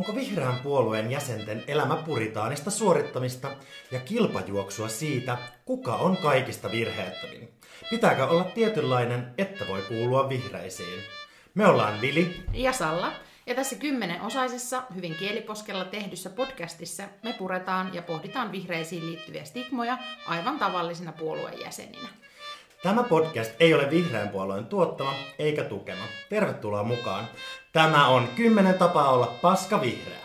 Onko vihreän puolueen jäsenten elämä puritaanista suorittamista ja kilpajuoksua siitä, kuka on kaikista virheettömin? Pitääkö olla tietynlainen, että voi kuulua vihreisiin? Me ollaan Vili ja Salla. Ja tässä kymmenen osaisessa, hyvin kieliposkella tehdyssä podcastissa me puretaan ja pohditaan vihreisiin liittyviä stigmoja aivan tavallisina puolueen jäseninä. Tämä podcast ei ole vihreän puolueen tuottama eikä tukema. Tervetuloa mukaan. Tämä on kymmenen tapaa olla paska vihreä.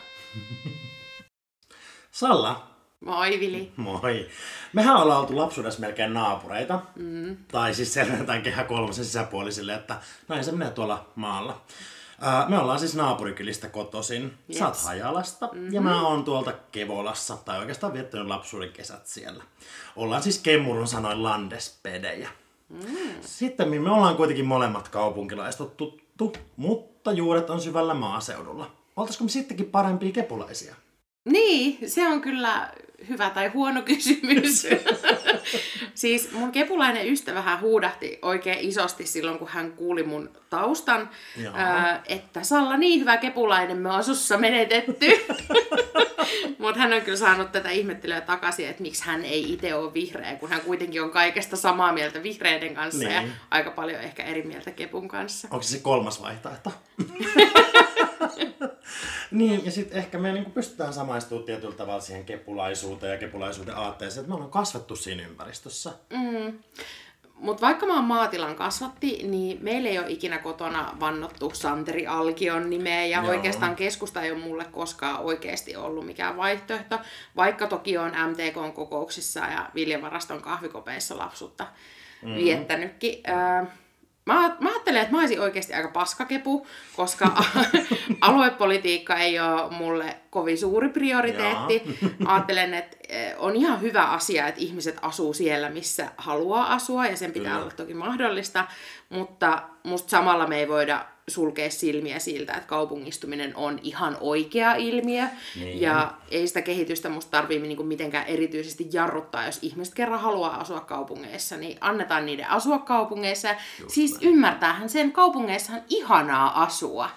Salla. Moi Vili. Moi. Mehän ollaan oltu lapsuudessa melkein naapureita. Mm. Tai siis selventään kehä kolmosen sisäpuolisille, että näin se menee tuolla maalla. me ollaan siis naapurikylistä kotoisin. Yes. Sä oot Hajalasta mm-hmm. ja mä oon tuolta Kevolassa, tai oikeastaan viettänyt lapsuuden kesät siellä. Ollaan siis Kemmurun sanoin landespedejä. Mm. Sitten me ollaan kuitenkin molemmat kaupunkilaistot tuttu, mutta juuret on syvällä maaseudulla. Oltaisiko me sittenkin parempia kepulaisia? Niin, se on kyllä hyvä tai huono kysymys. siis mun kepulainen ystävähän huudahti oikein isosti silloin, kun hän kuuli mun taustan, ää, että Salla, niin hyvä kepulainen, me on sussa menetetty. Mutta hän on kyllä saanut tätä ihmettelyä takaisin, että miksi hän ei itse ole vihreä, kun hän kuitenkin on kaikesta samaa mieltä vihreiden kanssa niin. ja aika paljon ehkä eri mieltä kepun kanssa. Onko se kolmas vaihtoehto? niin, ja sitten ehkä me niinku pystytään samaistumaan tietyllä tavalla siihen kepulaisuuteen ja kepulaisuuden aatteeseen, että me ollaan kasvettu siinä ympäristössä. Mm. Mutta vaikka mä oon maatilan kasvatti, niin meillä ei ole ikinä kotona vannottu Santeri Alkion nimeä ja Joo. oikeastaan keskusta ei ole mulle koskaan oikeasti ollut mikään vaihtoehto, vaikka toki on MTK kokouksissa ja Viljavaraston kahvikopeissa lapsutta mm. viettänytkin. Öö, Mä, mä ajattelen, että mä olisin oikeasti aika paskakepu, koska aluepolitiikka ei ole mulle kovin suuri prioriteetti. Ajattelen, että eh, on ihan hyvä asia, että ihmiset asuu siellä, missä haluaa asua, ja sen pitää Kyllä. olla toki mahdollista, mutta musta samalla me ei voida sulkea silmiä siltä, että kaupungistuminen on ihan oikea ilmiö. Niin. Ja ei sitä kehitystä musta tarvii niinku mitenkään erityisesti jarruttaa, jos ihmiset kerran haluaa asua kaupungeissa, niin annetaan niiden asua kaupungeissa. Just siis näin. ymmärtäähän sen, kaupungeissa on ihanaa asua.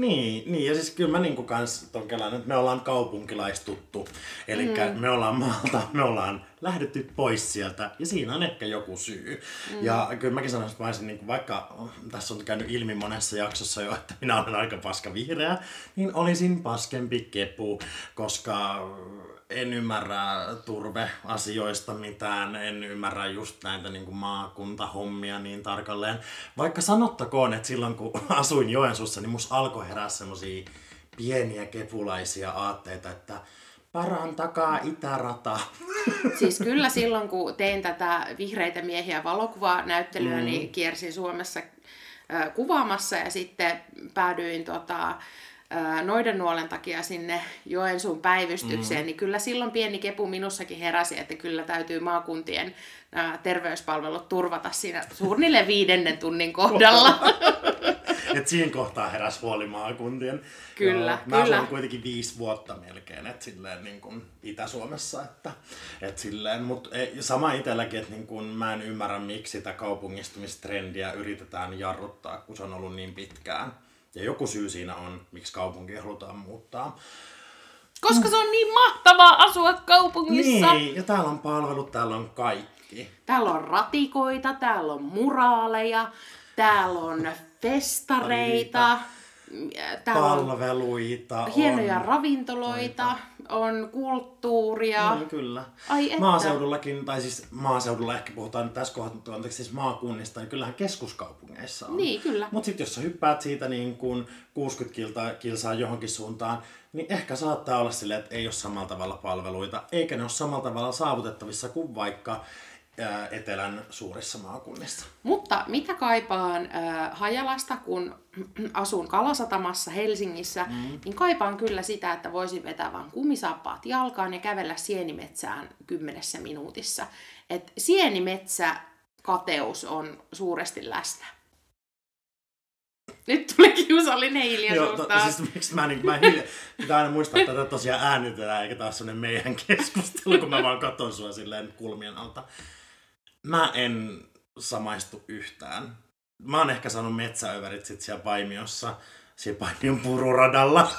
Niin, niin, ja siis kyllä mä niinku kans ton kelan, että me ollaan kaupunkilaistuttu. Eli mm. me ollaan maalta, me ollaan lähdetty pois sieltä, ja siinä on ehkä joku syy. Mm. Ja kyllä mäkin sanoisin, että mä olisin, niin vaikka tässä on käynyt ilmi monessa jaksossa jo, että minä olen aika paska vihreä, niin olisin paskempi kepu, koska en ymmärrä turveasioista mitään, en ymmärrä just näitä niin kuin maakuntahommia niin tarkalleen. Vaikka sanottakoon, että silloin kun asuin Joensuussa, niin mus alkoi herää semmosia pieniä kepulaisia aatteita, että parantakaa itärata. Siis kyllä silloin, kun tein tätä Vihreitä miehiä valokuvaa näyttelyä, mm. niin kiersin Suomessa kuvaamassa ja sitten päädyin tota, noiden nuolen takia sinne Joensuun päivystykseen, mm. niin kyllä silloin pieni kepu minussakin heräsi, että kyllä täytyy maakuntien terveyspalvelut turvata siinä suunnilleen viidennen tunnin kohdalla. Et siinä kohtaa heräs huoli maakuntien. Kyllä, Joo, mä kyllä. Mä kuitenkin viisi vuotta melkein, että silleen niin kuin Itä-Suomessa, että, et silleen, mutta sama itselläkin, että niin kuin mä en ymmärrä, miksi sitä kaupungistumistrendiä yritetään jarruttaa, kun se on ollut niin pitkään. Ja joku syy siinä on, miksi kaupunki halutaan muuttaa. Koska se on niin mahtavaa asua kaupungissa. Niin, ja täällä on palvelut, täällä on kaikki. Täällä on ratikoita, täällä on muraaleja, täällä on festareita. Täällä palveluita. On hienoja on, ravintoloita, noita. On kulttuuria. No, kyllä. Ai että. Maaseudullakin, tai siis maaseudulla ehkä puhutaan nyt tässä kohdassa, anteeksi siis maakunnista, niin kyllähän keskuskaupungeissa on. Niin, kyllä. Mutta sitten jos sä hyppäät siitä niin kuin 60 kilta, kilsaa johonkin suuntaan, niin ehkä saattaa olla silleen, että ei ole samalla tavalla palveluita, eikä ne ole samalla tavalla saavutettavissa kuin vaikka etelän suurissa maakunnissa. Mutta mitä kaipaan äh, Hajalasta, kun asun Kalasatamassa Helsingissä, mm. niin kaipaan kyllä sitä, että voisin vetää vain kumisaappaat jalkaan ja kävellä sienimetsään kymmenessä minuutissa. Et sienimetsä kateus on suuresti läsnä. Nyt tuli kiusallinen hiljaisuus Joo, to, siis miksi mä, niin, mä hilja, pitää aina muistaa, että tätä tosiaan äänitetään, eikä taas sellainen meidän keskustelu, kun mä vaan katson sua silleen kulmien alta. Mä en samaistu yhtään. Mä oon ehkä saanut metsäöverit sit siellä Paimiossa, siellä Paimion pururadalla.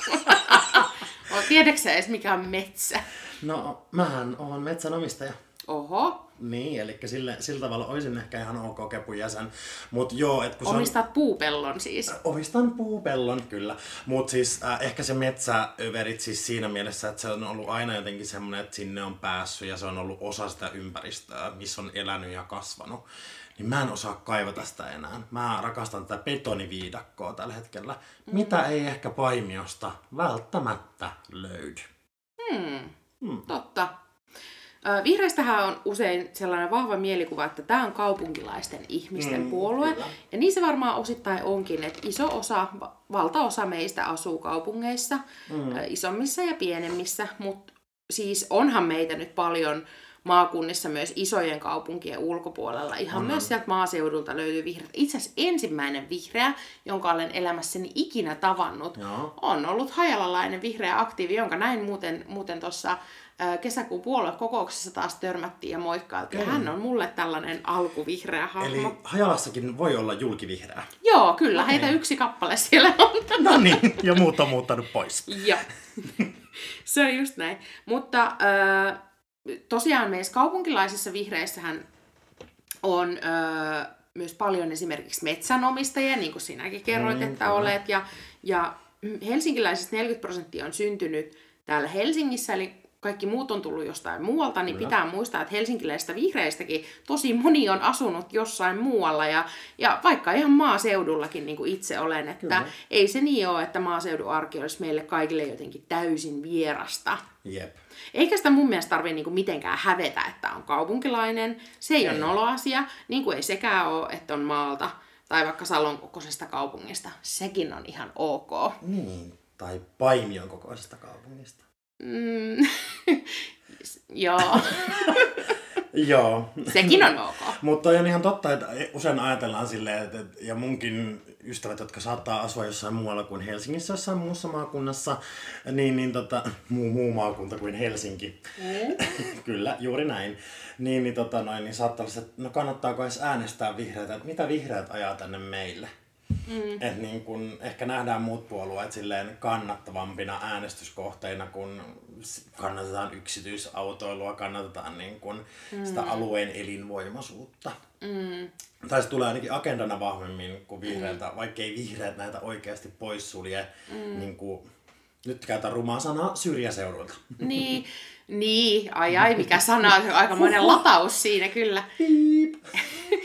Tiedätkö sä edes mikä on metsä? No, mähän oon metsänomistaja. Oho. Niin, eli sille, sillä tavalla olisin ehkä ihan ok kepun jäsen. Mut joo, et kun Omistat on... puupellon siis. Omistan puupellon, kyllä. Mutta siis äh, ehkä se metsäöverit siis siinä mielessä, että se on ollut aina jotenkin semmoinen, että sinne on päässyt ja se on ollut osa sitä ympäristöä, missä on elänyt ja kasvanut. Niin mä en osaa kaivata sitä enää. Mä rakastan tätä betoniviidakkoa tällä hetkellä, mm. mitä ei ehkä paimiosta välttämättä löydy. Hmm. Hmm. Totta. Vihreistähän on usein sellainen vahva mielikuva, että tämä on kaupunkilaisten ihmisten mm, puolue. Kyllä. Ja niin se varmaan osittain onkin, että iso osa, valtaosa meistä asuu kaupungeissa, mm. isommissa ja pienemmissä, mutta siis onhan meitä nyt paljon maakunnissa myös isojen kaupunkien ulkopuolella. Ihan mm-hmm. myös sieltä maaseudulta löytyy vihreät. Itse asiassa ensimmäinen vihreä, jonka olen elämässäni ikinä tavannut, Joo. on ollut hajalalainen vihreä aktiivi, jonka näin muuten, muuten tuossa kesäkuun puoluekokouksessa taas törmättiin ja moikkailtiin. Ja hän on mulle tällainen alkuvihreä hahmo. Eli Hajalassakin voi olla julkivihreä? Joo, kyllä. Okay. Heitä yksi kappale siellä on. No niin, ja muut on muuttanut pois. Joo. Se on just näin. Mutta äh, tosiaan meissä kaupunkilaisissa vihreissähän on äh, myös paljon esimerkiksi metsänomistajia, niin kuin sinäkin kerroit, mm, että kyllä. olet. Ja, ja helsinkiläisistä 40 prosenttia on syntynyt täällä Helsingissä, eli kaikki muut on tullut jostain muualta, niin Kyllä. pitää muistaa, että helsinkiläistä vihreistäkin tosi moni on asunut jossain muualla ja, ja vaikka ihan maaseudullakin niin kuin itse olen, että Kyllä. ei se niin ole, että maaseudun arki olisi meille kaikille jotenkin täysin vierasta. Jep. Eikä sitä mun mielestä tarvitse niin mitenkään hävetä, että on kaupunkilainen. Se ei, ei. ole nolo-asia, niin kuin ei sekään ole, että on maalta tai vaikka Salon kokoisesta kaupungista. Sekin on ihan ok. Niin, tai Paimion kokoisesta kaupungista. Mm, joo. Joo. Sekin on ok. Mutta on ihan totta, että usein ajatellaan silleen, että, ja munkin ystävät, jotka saattaa asua jossain muualla kuin Helsingissä, jossain muussa maakunnassa, niin, niin tota, muu, muu maakunta kuin Helsinki. Mm. Kyllä, juuri näin. Niin, niin, tota, noin, niin saattaa olla, että no kannattaako edes äänestää vihreitä, että mitä vihreät ajaa tänne meille. Mm. Että niin kun ehkä nähdään muut puolueet silleen kannattavampina äänestyskohteina, kun kannatetaan yksityisautoilua, kannatetaan niin kun mm. sitä alueen elinvoimaisuutta. Mm. Tai se tulee ainakin agendana vahvemmin kuin vihreältä, mm. vaikka ei vihreät näitä oikeasti poissulje. Mm. Niin kuin, nyt käytän rumaa sanaa syrjäseudulta. Niin, niin, ai ai, mikä sana, aika monen lataus siinä kyllä.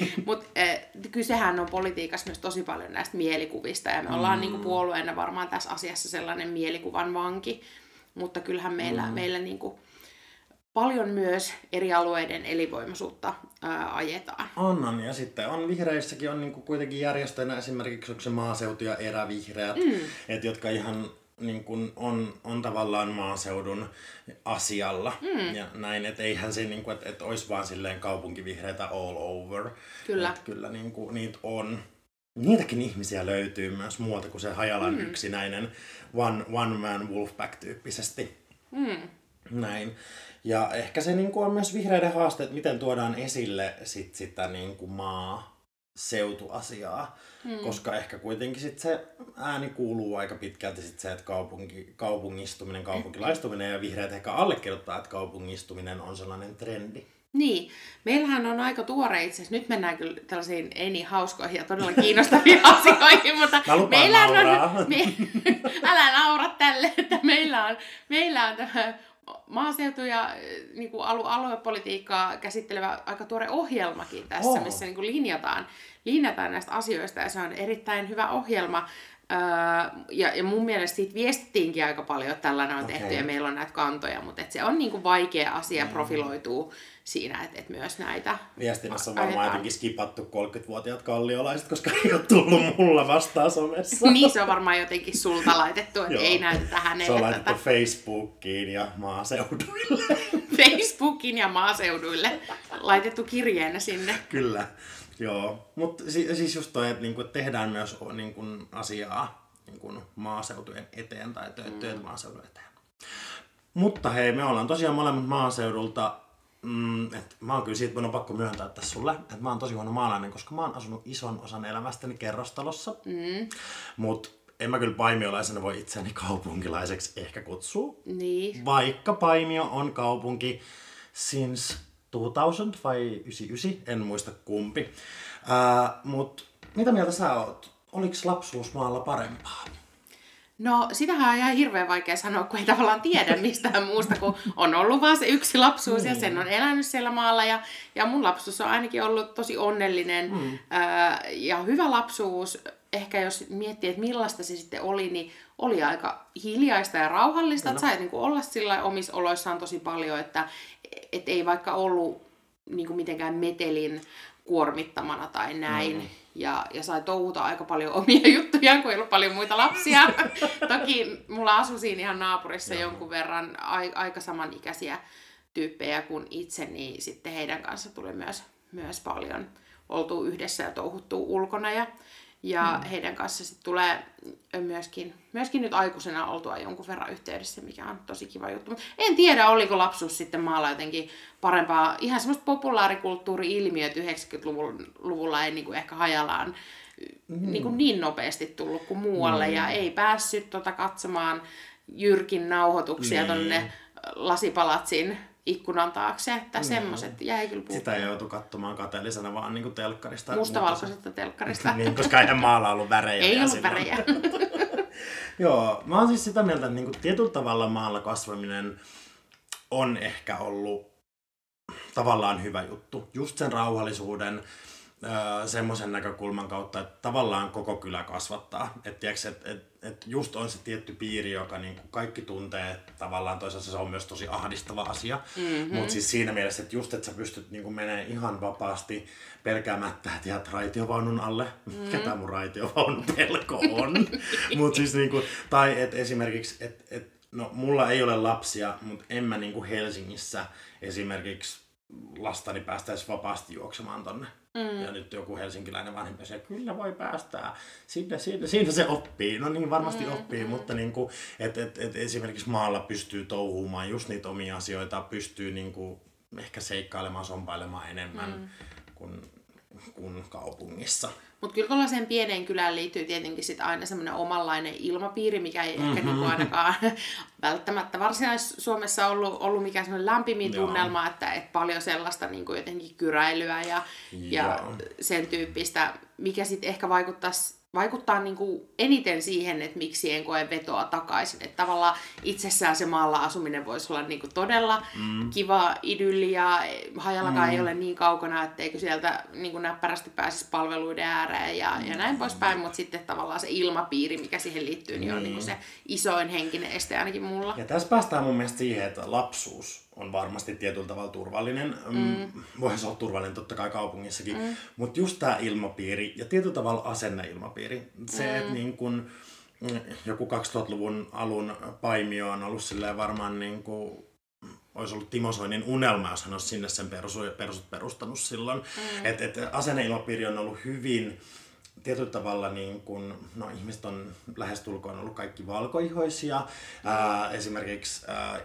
Mutta äh, kysehän on politiikassa myös tosi paljon näistä mielikuvista ja me ollaan mm. niinku puolueena varmaan tässä asiassa sellainen mielikuvan vanki. Mutta kyllähän meillä, mm. meillä niinku paljon myös eri alueiden elinvoimaisuutta ää, ajetaan. On, on. Ja sitten on vihreissäkin on niinku kuitenkin järjestöinä esimerkiksi se maaseutu ja erävihreät, mm. et, jotka ihan niin kun on, on tavallaan maaseudun asialla mm. ja näin, että eihän se niin kuin, että, että olisi vaan silleen kaupunkivihreitä all over. Kyllä. Että kyllä niin kuin, niitä on. Niitäkin ihmisiä löytyy myös muuta kuin se Hajalan mm. yksinäinen one, one man wolfpack tyyppisesti. Mm. Näin. Ja ehkä se niin kuin on myös vihreiden haaste, että miten tuodaan esille sit sitä niin kuin maa seutuasiaa, hmm. koska ehkä kuitenkin sit se ääni kuuluu aika pitkälti sit se, että kaupunki, kaupungistuminen, kaupunkilaistuminen ja vihreät ehkä allekirjoittaa, että kaupungistuminen on sellainen trendi. Niin, meillähän on aika tuore itse asiassa. Nyt mennään kyllä tällaisiin ei niin hauskoihin ja todella kiinnostaviin asioihin, mutta meillä on, me, älä naura tälle, että meillä on, meillä on tämä maaseutu- ja niin kuin alue- aluepolitiikkaa käsittelevä aika tuore ohjelmakin tässä, oh. missä niin kuin linjataan, linjataan näistä asioista ja se on erittäin hyvä ohjelma. Öö, ja, ja mun mielestä siitä viestittiinkin aika paljon, että tällainen on okay. tehty ja meillä on näitä kantoja, mutta et se on niin kuin vaikea asia mm. profiloituu siinä, että, että myös näitä Viestinnässä on varmaan jotenkin skipattu 30-vuotiaat kalliolaiset, koska ei ole tullut mulla vastaan somessa. niin, se on varmaan jotenkin sulta laitettu, että ei näytetä hänelle Se on laitettu tätä. Facebookiin ja maaseuduille. Facebookiin ja maaseuduille. Laitettu kirjeenä sinne. Kyllä, joo. Mutta siis just toi, että niinku tehdään myös niinku asiaa niinku maaseutujen eteen tai työt mm. maaseudun eteen. Mutta hei, me ollaan tosiaan molemmat maaseudulta Mm, et mä oon kyllä siitä, mun on pakko myöntää tässä sulle, että mä oon tosi huono maalainen, koska mä oon asunut ison osan elämästäni kerrostalossa. Mm. Mut en mä kyllä paimiolaisena voi itseäni kaupunkilaiseksi ehkä kutsua. Niin. Vaikka Paimio on kaupunki since 2000 vai 99, en muista kumpi. Uh, Mutta mitä mieltä sä oot? Oliko lapsuus maalla parempaa? No, sitähän on ihan hirveän vaikea sanoa, kun ei tavallaan tiedä mistään muusta, kun on ollut vaan se yksi lapsuus ja sen on elänyt siellä maalla. Ja, ja mun lapsuus on ainakin ollut tosi onnellinen mm. ää, ja hyvä lapsuus. Ehkä jos miettii, että millaista se sitten oli, niin oli aika hiljaista ja rauhallista. Että sait niin kuin olla sillä omissa oloissaan tosi paljon, että et ei vaikka ollut niin kuin mitenkään metelin kuormittamana tai näin. Mm. Ja, ja sai touhuta aika paljon omia juttuja, kun ei ollut paljon muita lapsia. Toki mulla asui siinä ihan naapurissa Joo. jonkun verran a, aika samanikäisiä tyyppejä kuin itse, niin sitten heidän kanssa tuli myös, myös paljon oltu yhdessä ja touhuttu ulkona. Ja, ja mm. heidän kanssa sitten tulee myöskin, myöskin nyt aikuisena oltua jonkun verran yhteydessä, mikä on tosi kiva juttu. Mut en tiedä, oliko lapsuus sitten maalla jotenkin parempaa. Ihan semmoista populaarikulttuuri-ilmiöt 90-luvulla ei niinku ehkä hajallaan mm. niinku niin nopeasti tullut kuin muualle. Mm. Ja ei päässyt tota katsomaan Jyrkin nauhoituksia niin. tonne lasipalatsin ikkunan taakse, että mm. semmoiset jäi kyllä puuttumaan. Sitä ei joutu katsomaan kateellisena vaan niin kuin telkkarista. Mustavalkoisesta telkkarista. niin, koska ei maalla ollut värejä. Ei ollut värejä. Joo, mä oon siis sitä mieltä, että niin kuin tietyllä tavalla maalla kasvaminen on ehkä ollut tavallaan hyvä juttu. Just sen rauhallisuuden, semmoisen näkökulman kautta, että tavallaan koko kylä kasvattaa. Että et, et, et just on se tietty piiri, joka niinku kaikki tuntee, että tavallaan toisaalta se on myös tosi ahdistava asia. Mm-hmm. Mutta siis siinä mielessä, että just, että sä pystyt niinku menee ihan vapaasti pelkäämättä, että jäät raitiovaunun alle, mm-hmm. ketä mun raitiovaunun pelko on. Mut siis niinku, tai et esimerkiksi, että et, no mulla ei ole lapsia, mutta en mä niinku Helsingissä esimerkiksi lastani päästäisi vapaasti juoksemaan tonne Mm. Ja nyt joku helsinkiläinen vanhempi se kyllä voi päästää. Sinne, sinne, siinä se oppii. No niin, varmasti mm, oppii, mm. mutta niin kuin, et, et, et esimerkiksi maalla pystyy touhumaan just niitä omia asioita, pystyy niin kuin, ehkä seikkailemaan, sompailemaan enemmän mm. kuin, kuin kaupungissa. Mutta kyllä tuollaiseen pieneen kylään liittyy tietenkin sit aina semmoinen omanlainen ilmapiiri, mikä ei mm-hmm. ehkä niinku ainakaan välttämättä Varsinais-Suomessa ollut, ollut mikään semmoinen lämpimin Joo. tunnelma, että et paljon sellaista niinku jotenkin kyräilyä ja, ja sen tyyppistä, mikä sitten ehkä vaikuttaisi vaikuttaa niin kuin eniten siihen, että miksi en koe vetoa takaisin. Että tavallaan itsessään se maalla asuminen voisi olla niin kuin todella mm. kiva idylli ja hajallakaan mm. ei ole niin kaukana, etteikö sieltä niin kuin näppärästi pääsisi palveluiden ääreen ja, ja näin poispäin. Mutta sitten tavallaan se ilmapiiri, mikä siihen liittyy, niin on niin kuin se isoin henkinen este ainakin mulla. Ja tässä päästään mun mielestä siihen, että lapsuus on varmasti tietyllä tavalla turvallinen. Mm. mm. Voihan se olla turvallinen totta kai kaupungissakin. Mm. Mutta just tämä ilmapiiri ja tietyllä tavalla asenneilmapiiri. Se, mm. että niin kun, mm, joku 2000-luvun alun paimio on ollut varmaan niin kuin, olisi ollut Timo Soinin unelma, jos hän olisi sinne sen persut, persut perustanut silloin. Mm. Että et asenneilmapiiri on ollut hyvin tietyllä tavalla niin kun, no, ihmiset on lähestulkoon ollut kaikki valkoihoisia. Ää, esimerkiksi ää,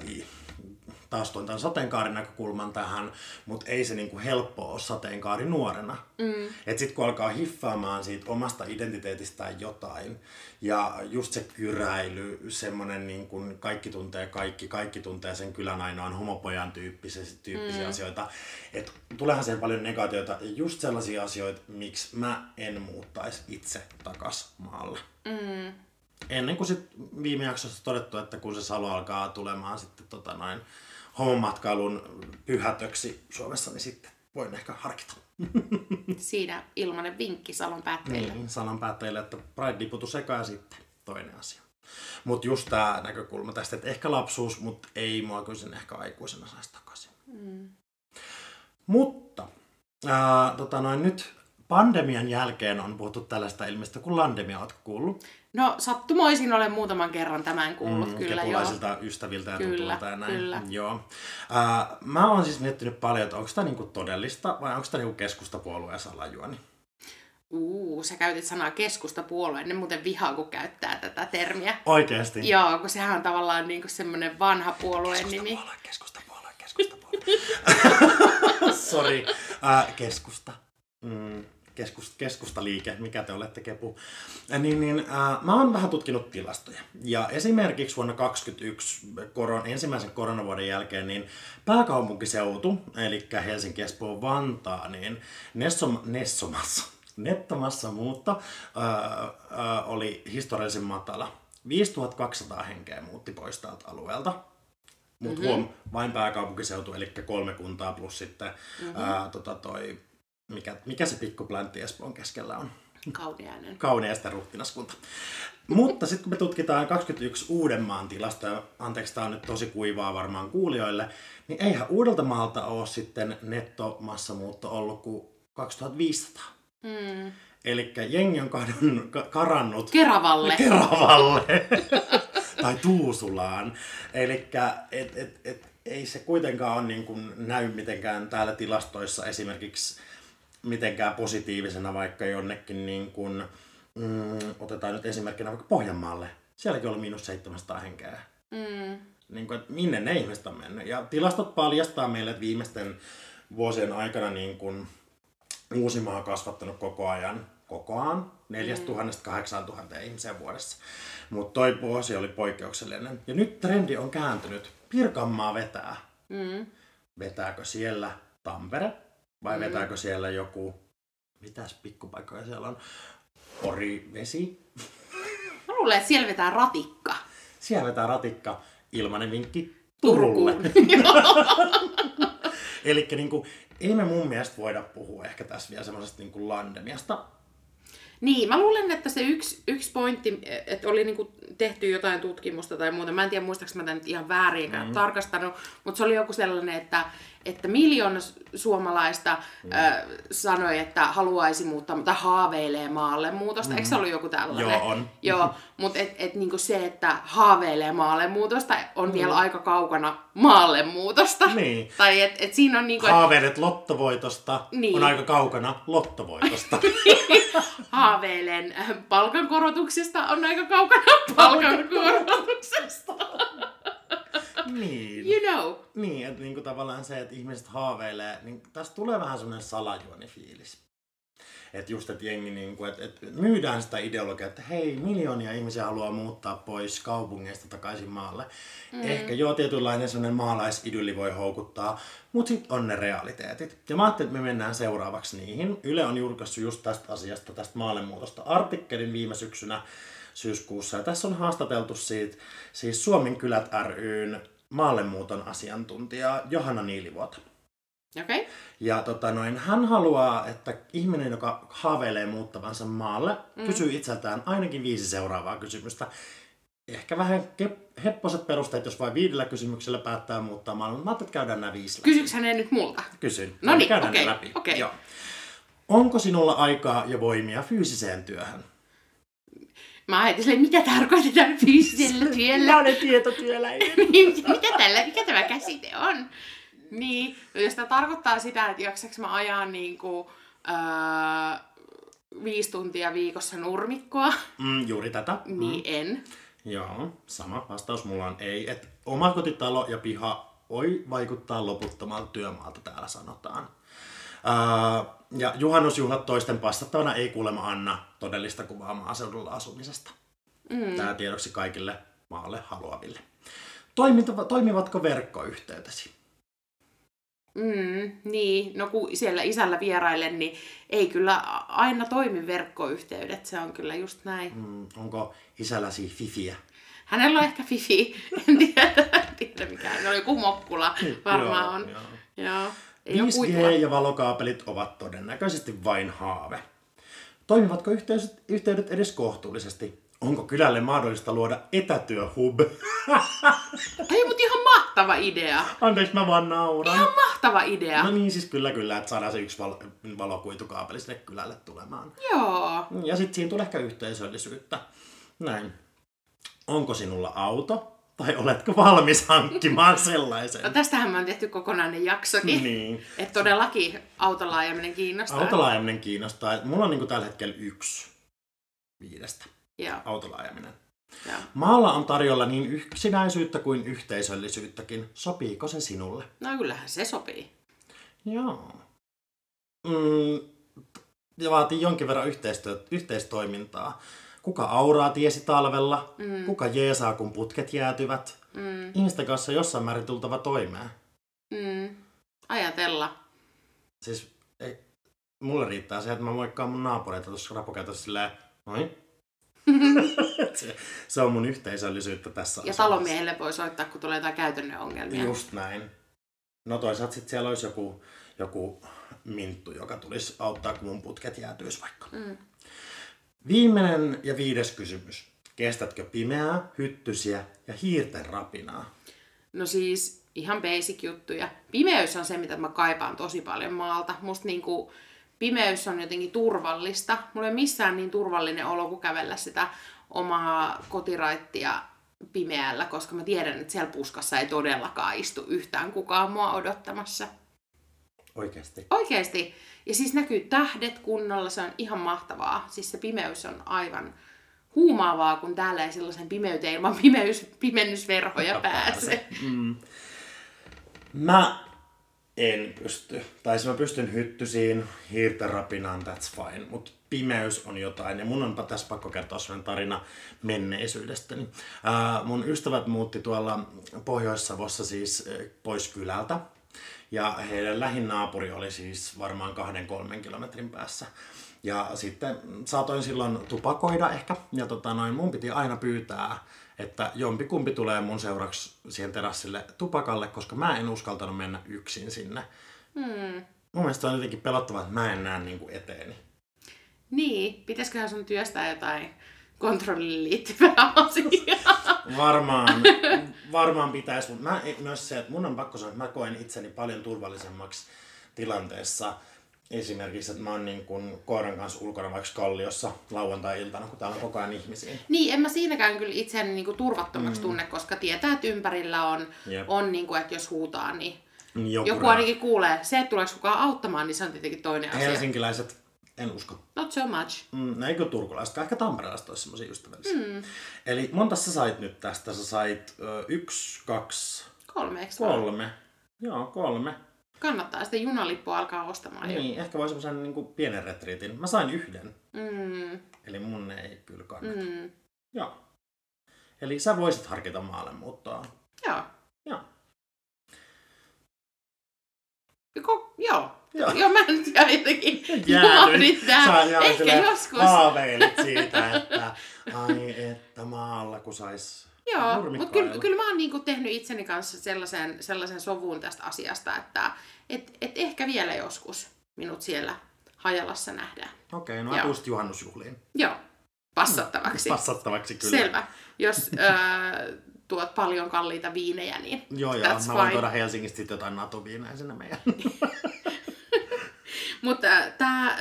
taas tuon tämän sateenkaarin näkökulman tähän, mutta ei se niinku helppo ole sateenkaari nuorena. Mm. Että sitten kun alkaa hiffaamaan siitä omasta identiteetistään jotain, ja just se kyräily, semmoinen niin kuin kaikki tuntee kaikki, kaikki tuntee sen kylän ainoan homopojan tyyppisiä, tyyppisiä mm. asioita. Että tuleehan siihen paljon negaatioita ja just sellaisia asioita, miksi mä en muuttaisi itse takas maalle. Mm. Ennen kuin sit viime jaksossa todettu, että kun se salo alkaa tulemaan sitten tota noin, homomatkailun pyhätöksi Suomessa, niin sitten voin ehkä harkita. Siinä ilmanen vinkki salon päättäjille. Niin, salon päättäjille, että Pride-liputu sekä sitten toinen asia. Mutta just tämä näkökulma tästä, että ehkä lapsuus, mutta ei mua kyllä sen ehkä aikuisena saisi takaisin. Mm. Mutta ää, tota noin, nyt pandemian jälkeen on puhuttu tällaista ilmiöstä kuin landemia, oletko kuullut? No sattumoisin olen muutaman kerran tämän kuullut, mm, kyllä joo. ystäviltä ja kyllä, tutulta ja näin. Kyllä. Joo. Uh, mä oon siis miettinyt paljon, että onko tämä niinku todellista vai onko tämä niinku keskustapuolueen salajuoni? Uu, sä käytit sanaa keskustapuolue, ne muuten vihaa, kun käyttää tätä termiä. Oikeesti? Joo, kun sehän on tavallaan niinku semmoinen vanha puolueen nimi. Keskustapuolue, keskustapuolue, keskustapuolue. Sori, uh, keskusta. Mm. Keskus, keskustaliike, mikä te olette kepu, äh, niin, niin äh, mä oon vähän tutkinut tilastoja. Ja esimerkiksi vuonna 2021 koron, ensimmäisen koronavuoden jälkeen, niin pääkaupunkiseutu, eli Helsinki, Espoo, Vantaa, niin Nessom, Nessomassa, nettomassa muutto äh, äh, oli historiallisen matala. 5200 henkeä muutti pois tältä alueelta. Mutta mm-hmm. huom, vain pääkaupunkiseutu, eli kolme kuntaa plus sitten mm-hmm. ää, tota toi, mikä, mikä se pikkuplantti Espoon keskellä on? Kauniainen. Kauniaista ruhtinaskunta. Mutta sitten kun me tutkitaan 21 Uudenmaan tilastoja, anteeksi tämä on nyt tosi kuivaa varmaan kuulijoille, niin eihän Uudeltamaalta ole sitten nettomassamuutto ollut kuin 2500. Mm. Eli jengi on karannut Keravalle. Keravalle. tai Tuusulaan. Eli et, et, et, ei se kuitenkaan ole niin kuin näy mitenkään täällä tilastoissa esimerkiksi mitenkään positiivisena vaikka jonnekin niin kuin, mm, otetaan nyt esimerkkinä vaikka Pohjanmaalle. Sielläkin oli miinus 700 henkeä. Mm. Niin kuin, että minne ne ihmiset on mennyt. Ja tilastot paljastaa meille, että viimeisten vuosien aikana niin kuin, Uusimaa on kasvattanut koko ajan kokoaan 4000-8000 ihmisen vuodessa. Mutta toi vuosi oli poikkeuksellinen. Ja nyt trendi on kääntynyt. Pirkanmaa vetää. Mm. Vetääkö siellä Tampere vai mm. vetääkö siellä joku, mitäs pikkupaikkoja siellä on, Orivesi? Mä luulen, että siellä vetää ratikka. Siellä vetää ratikka. Ilmanen vinkki Turulle. Eli niin kuin, ei me mun mielestä voida puhua ehkä tässä vielä semmoisesta niin landemiasta, niin, mä luulen, että se yksi, yksi pointti, että oli niinku tehty jotain tutkimusta tai muuta, mä en tiedä muistaaks mä tämän nyt ihan väärinkään mm. tarkastanut, mutta se oli joku sellainen, että, että miljoona suomalaista mm. äh, sanoi, että haluaisi muuttaa, mutta haaveilee maalle muutosta. Mm. Eikö se ollut joku tällainen? Joo, on. Joo, mutta et, et niinku se, että haaveilee maalle muutosta on mm. vielä aika kaukana maalle muutosta. Niin. Tai et, et siinä on niinku... Haaveilet lottovoitosta niin. on aika kaukana lottovoitosta. Haaveilen palkankorotuksesta on aika kaukana palkankorotuksesta. niin. You know. Niin, että niinku tavallaan se, että ihmiset haaveilee, niin tästä tulee vähän semmoinen salajuonifiilis. Että just, että jengi niinku, että, että myydään sitä ideologiaa, että hei, miljoonia ihmisiä haluaa muuttaa pois kaupungeista takaisin maalle. Mm. Ehkä joo, tietynlainen semmoinen maalaisidylli voi houkuttaa, mutta sitten on ne realiteetit. Ja mä ajattelin, että me mennään seuraavaksi niihin. Yle on julkaissut just tästä asiasta, tästä maallemuutosta artikkelin viime syksynä syyskuussa. Ja tässä on haastateltu siitä, siis Suomen kylät ryn maallemuuton asiantuntijaa Johanna Niilivuota. Okay. Ja tota noin, hän haluaa, että ihminen, joka haaveilee muuttavansa maalle, mm. kysyy itseltään ainakin viisi seuraavaa kysymystä. Ehkä vähän hepposet perusteet, jos vain viidellä kysymyksellä päättää muuttaa maailman. Mä ajattelin, että käydään nämä viisi läpi. Kysyks hänen nyt multa? Kysyn. No niin, käydään okay, läpi. Okay. Joo. Onko sinulla aikaa ja voimia fyysiseen työhön? Mä ajattelin, mitä tarkoitetaan fyysisellä työllä. Mä olen tietotyöläinen. Mitä tällä, mikä tämä käsite on? Niin, no jos tämä tarkoittaa sitä, että jaksaks mä ajaa niin kuin, öö, viisi tuntia viikossa nurmikkoa. Mm, juuri tätä. Niin mm. en. Joo, sama vastaus mulla on ei. Et omakotitalo ja piha voi vaikuttaa loputtomalta työmaalta, täällä sanotaan. Öö, ja juhannusjuhlat toisten passattavana ei kuulemma anna todellista kuvaa maaseudulla asumisesta. Mm. Tämä tiedoksi kaikille maalle haluaville. Toimivatko verkkoyhteytesi? Mm, niin, no kun siellä isällä vierailen, niin ei kyllä aina toimi verkkoyhteydet, se on kyllä just näin. Mm, onko isälläsi fifiä? Hänellä on ehkä fifi, en tiedä, tiedä mikä, no joku mokkula varmaan on. Joo. joo. Ei 5G ja valokaapelit ovat todennäköisesti vain haave. Toimivatko yhteydet edes kohtuullisesti? Onko kylälle mahdollista luoda etätyöhub? Ei, mutta ihan mahtava idea. Anteeksi, mä vaan nauran. Ihan mahtava idea. No niin, siis kyllä kyllä, että saadaan se yksi val- valokuitukaapeli sinne kylälle tulemaan. Joo. Ja sitten siinä tulee ehkä yhteisöllisyyttä. Näin. Onko sinulla auto? Tai oletko valmis hankkimaan sellaisen? No tästähän me on tehty kokonainen jaksokin. Niin. Että todellakin autolla ajaminen kiinnostaa. Autolla ajaminen kiinnostaa. Mulla on niinku tällä hetkellä yksi viidestä. Joo. Autolla Joo. Maalla on tarjolla niin yksinäisyyttä kuin yhteisöllisyyttäkin. Sopiiko se sinulle? No kyllähän se sopii. Joo. Mm, ja vaatii jonkin verran yhteistyö, yhteistoimintaa. Kuka auraa tiesi talvella, mm. kuka jeesaa kun putket jäätyvät. Mm. Ihmisten kanssa jossain määrin tultava toimeen. Mm. Ajatella. Siis ei, mulle riittää se, että mä moikkaan mun naapureita tuossa rapukäytössä silleen, noin. Se, se, on mun yhteisöllisyyttä tässä Ja talomiehelle voi soittaa, kun tulee jotain käytännön ongelmia. Just näin. No toisaalta sitten siellä olisi joku, joku minttu, joka tulisi auttaa, kun mun putket jäätyisi vaikka. Mm. Viimeinen ja viides kysymys. Kestätkö pimeää, hyttysiä ja hiirten rapinaa? No siis ihan basic juttuja. Pimeys on se, mitä mä kaipaan tosi paljon maalta. Musta niinku, pimeys on jotenkin turvallista. Mulla ei ole missään niin turvallinen olo kuin kävellä sitä omaa kotiraittia pimeällä, koska mä tiedän, että siellä puskassa ei todellakaan istu yhtään kukaan mua odottamassa. Oikeasti? Oikeasti. Ja siis näkyy tähdet kunnolla, se on ihan mahtavaa. Siis se pimeys on aivan huumaavaa, kun täällä ei sellaisen pimeyteen ilman pimeys, pimennysverhoja pääse. Mm. Mä en pysty. Tai siis mä pystyn hyttysiin, hiirten rapinaan, that's fine. Mutta pimeys on jotain. Ja mun on tässä pakko kertoa sellainen tarina menneisyydestäni. Ää, mun ystävät muutti tuolla Pohjois-Savossa siis pois kylältä. Ja heidän lähin naapuri oli siis varmaan kahden kolmen kilometrin päässä. Ja sitten saatoin silloin tupakoida ehkä. Ja tota noin, mun piti aina pyytää, että jompikumpi tulee mun seuraksi siihen terassille tupakalle, koska mä en uskaltanut mennä yksin sinne. Hmm. Mun mielestä on jotenkin pelottavaa, että mä en näe niin kuin eteeni. Niin, pitäisiköhän sun työstää jotain kontrolliin liittyvää asiaa? Varmaan, varmaan pitäisi, mutta mä, myös se, että mun on pakko sanoa, että mä koen itseni paljon turvallisemmaksi tilanteessa, esimerkiksi, että mä oon niin kuin koiran kanssa ulkona vaikka kalliossa lauantai-iltana, kun täällä on koko ajan ihmisiä. Niin, en mä siinäkään kyllä itseäni niin kuin turvattomaksi mm. tunne, koska tietää, että ympärillä on, on niin kuin, että jos huutaa, niin joku, joku ainakin kuulee. Se, että tuleeko kukaan auttamaan, niin se on tietenkin toinen asia. Helsinkiläiset, en usko. Not so much. Mm, no eikö turkulaiset, ehkä tamperelaiset olisi semmoisia ystävällisiä. Mm. Eli monta sä sait nyt tästä? Sä sait ö, yksi, kaksi... Kolme, eikö Kolme. Joo, kolme. Kannattaa sitä junalippua alkaa ostamaan Niin, jo. ehkä voi semmoisen niin pienen retriitin. Mä sain yhden. Mm. Eli mun ei kyllä kannata. Mm. Joo. Eli sä voisit harkita maalle muuttoa. Joo. Joo. Joko, joo. Joo. joo, mä nyt jää jotenkin. Sä Ehkä joskus. haaveilit siitä, että ai että maalla kun sais Joo, mutta kyllä, kyllä mä oon niinku tehnyt itseni kanssa sellaisen, sellaisen sovun tästä asiasta, että et, et ehkä vielä joskus minut siellä Hajalassa nähdään. Okei, okay, no Joo. just juhannusjuhliin. Joo, passattavaksi. passattavaksi kyllä. Selvä. Jos äh, tuot paljon kalliita viinejä, niin Joo, joo, mä voin tuoda Helsingistä sitten jotain natuviinejä sinne meidän. Mutta tämä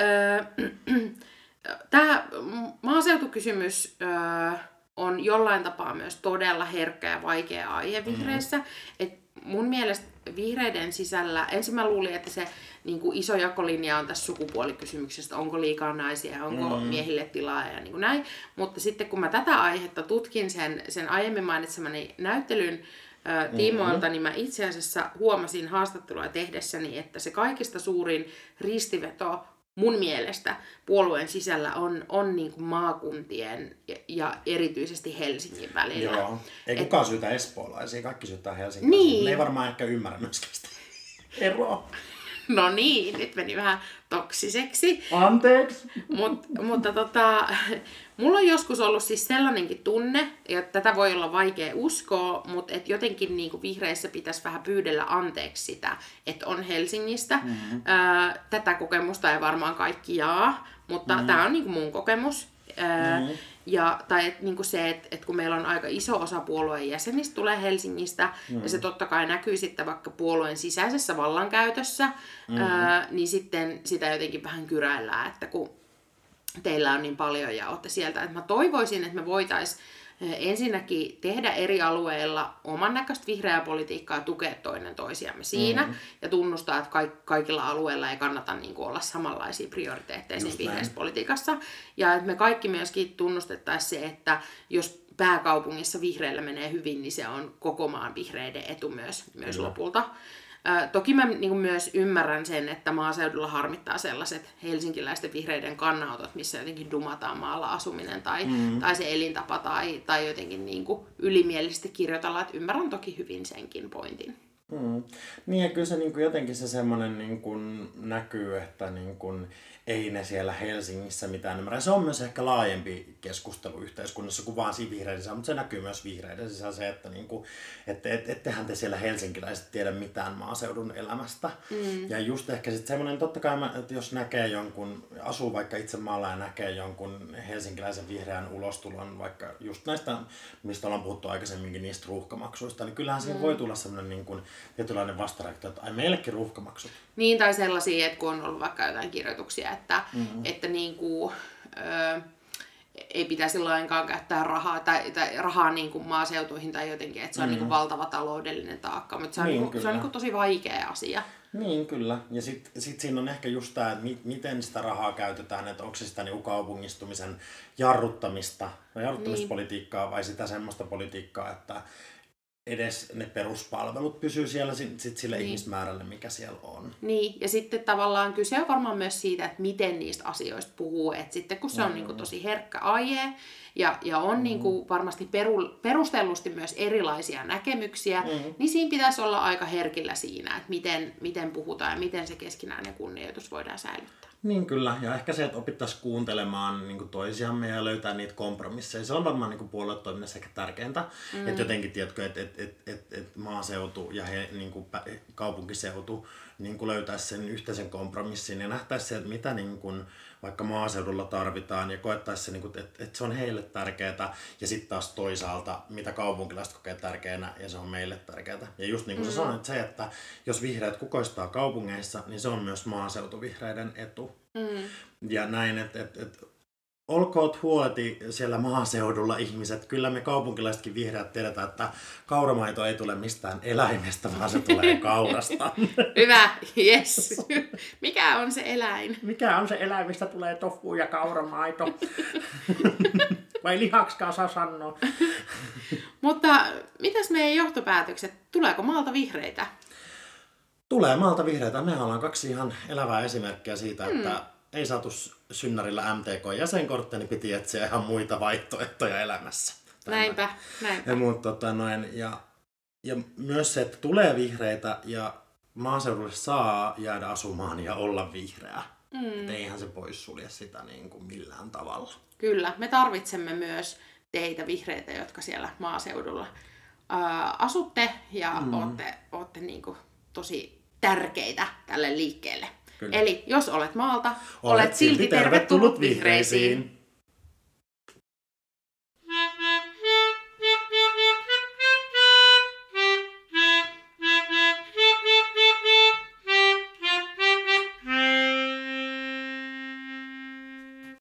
tää maaseutukysymys... Äh, on jollain tapaa myös todella herkkä ja vaikea aihe mm-hmm. vihreissä. Mm. Et mun mielestä vihreiden sisällä, ensin mä luulin, että se niin kuin iso jakolinja on tässä sukupuolikysymyksestä, onko liikaa naisia, onko mm. miehille tilaa ja niin kuin näin. Mutta sitten kun mä tätä aihetta tutkin sen, sen aiemmin mainitsemani näyttelyn mm-hmm. tiimoilta, niin mä itse asiassa huomasin haastattelua tehdessäni, että se kaikista suurin ristiveto mun mielestä puolueen sisällä on, on niin kuin maakuntien ja, ja erityisesti Helsingin välillä. Joo. Ei Et, kukaan syytä espoolaisia, kaikki syyttää Helsingin. Niin. Ne ei varmaan ehkä ymmärrä myöskään sitä eroa. No niin, nyt meni vähän toksiseksi. Anteeksi. Mut, mutta tota, mulla on joskus ollut siis sellainenkin tunne, ja tätä voi olla vaikea uskoa, mutta et jotenkin niinku vihreissä pitäisi vähän pyydellä anteeksi sitä, että on Helsingistä. Mm-hmm. Tätä kokemusta ei varmaan kaikki jaa, mutta mm-hmm. tämä on niinku mun kokemus. Mm-hmm. Ja, tai et, niin kuin se, että et kun meillä on aika iso osa puolueen jäsenistä tulee Helsingistä, mm. ja se totta kai näkyy sitten vaikka puolueen sisäisessä vallankäytössä, mm. ää, niin sitten sitä jotenkin vähän kyräillään, että kun teillä on niin paljon ja olette sieltä. Että mä toivoisin, että me voitaisiin ensinnäkin tehdä eri alueilla oman näköistä vihreää politiikkaa ja tukea toinen toisiamme siinä mm. ja tunnustaa, että kaik- kaikilla alueilla ei kannata niin kuin, olla samanlaisia prioriteetteja siinä vihreässä politiikassa. Ja että me kaikki myöskin tunnustettaisiin se, että jos pääkaupungissa vihreillä menee hyvin, niin se on koko maan vihreiden etu myös, myös lopulta. Ö, toki mä niin myös ymmärrän sen, että maaseudulla harmittaa sellaiset helsinkiläisten vihreiden kannanotot, missä jotenkin dumataan maalla asuminen tai, mm. tai se elintapa tai, tai jotenkin niin kuin ylimielisesti kirjoitellaan. Että ymmärrän toki hyvin senkin pointin. Mm. Niin ja kyllä se niin kuin jotenkin se semmoinen niin kuin näkyy, että niin kuin, ei ne siellä Helsingissä mitään ymmärrä. Se on myös ehkä laajempi keskustelu yhteiskunnassa kuin vaan siinä vihreiden sisällä, mutta se näkyy myös vihreiden sisällä se, että niinku, et, et, ettehän te siellä helsinkiläiset tiedä mitään maaseudun elämästä. Mm. Ja just ehkä sitten semmoinen, totta kai mä, että jos näkee jonkun, asuu vaikka itse maalla ja näkee jonkun helsinkiläisen vihreän ulostulon, vaikka just näistä, mistä ollaan puhuttu aikaisemminkin, niistä ruuhkamaksuista, niin kyllähän siihen mm. voi tulla semmoinen niin kuin, tietynlainen vastareaktio, että ai meillekin ruuhkamaksut. Niin, tai sellaisia, että kun on ollut vaikka jotain kirjoituksia, että, mm-hmm. että niin kuin, ö, ei pitäisi lainkaan käyttää rahaa, tai, tai rahaa niin kuin maaseutuihin tai jotenkin, että se on mm. niin kuin valtava taloudellinen taakka, mutta se on, niin, niin kuin, se on niin kuin tosi vaikea asia. Niin, kyllä. Ja sitten sit siinä on ehkä just tämä, että miten sitä rahaa käytetään, että onko se sitä niinku kaupungistumisen jarruttamista, jarruttamispolitiikkaa niin. vai sitä semmoista politiikkaa, että edes ne peruspalvelut pysyy siellä sit, sit sille niin. ihmismäärälle, mikä siellä on. Niin, ja sitten tavallaan kyse on varmaan myös siitä, että miten niistä asioista puhuu. Että sitten kun se mm. on niin kuin tosi herkkä aihe ja, ja on mm. niin kuin varmasti peru, perustellusti myös erilaisia näkemyksiä, mm. niin siinä pitäisi olla aika herkillä siinä, että miten, miten puhutaan ja miten se keskinäinen kunnioitus voidaan säilyttää. Niin kyllä, ja ehkä se, että opittaisiin kuuntelemaan niin kuin toisiamme ja löytää niitä kompromisseja, se on varmaan niin puoluetoiminnassa ehkä tärkeintä. Mm. Että jotenkin, tiedätkö, että et, et, et, et maaseutu ja he, niin kuin kaupunkiseutu niin kuin löytäisi sen yhteisen kompromissin ja nähtäisi se, että mitä niin kuin, vaikka maaseudulla tarvitaan ja koettaisi se, niin kuin, että, että se on heille tärkeää ja sitten taas toisaalta, mitä kaupunkilaiset kokee tärkeänä ja se on meille tärkeää. Ja just niin kuin mm. sä sanoit, se, että jos vihreät kukoistaa kaupungeissa, niin se on myös maaseutuvihreiden etu. Mm. Ja näin, että, että, että olkoot huoleti siellä maaseudulla ihmiset. Kyllä me kaupunkilaisetkin vihreät tiedetään, että kauramaito ei tule mistään eläimestä, vaan se tulee kaurasta. Hyvä, yes. Mikä on se eläin? Mikä on se eläin, mistä tulee tofu ja kauramaito? Vai lihaksikaan saa sanoa. Mutta mitäs meidän johtopäätökset? Tuleeko maalta vihreitä? Tulee maalta vihreitä. Me ollaan kaksi ihan elävää esimerkkiä siitä, että hmm. Ei saatu synnärillä MTK-jäsenkortteja, niin piti etsiä ihan muita vaihtoehtoja elämässä. Tämä. Näinpä, näinpä. Ja, mutta, tota, noin, ja, ja myös se, että tulee vihreitä ja maaseudulle saa jäädä asumaan ja olla vihreä. Mm. eihän se poissulje sitä niin kuin millään tavalla. Kyllä, me tarvitsemme myös teitä vihreitä, jotka siellä maaseudulla ää, asutte ja mm. olette, olette niin kuin tosi tärkeitä tälle liikkeelle. Kyllä. Eli jos olet maalta, olet, olet silti tervetullut vihreisiin. vihreisiin.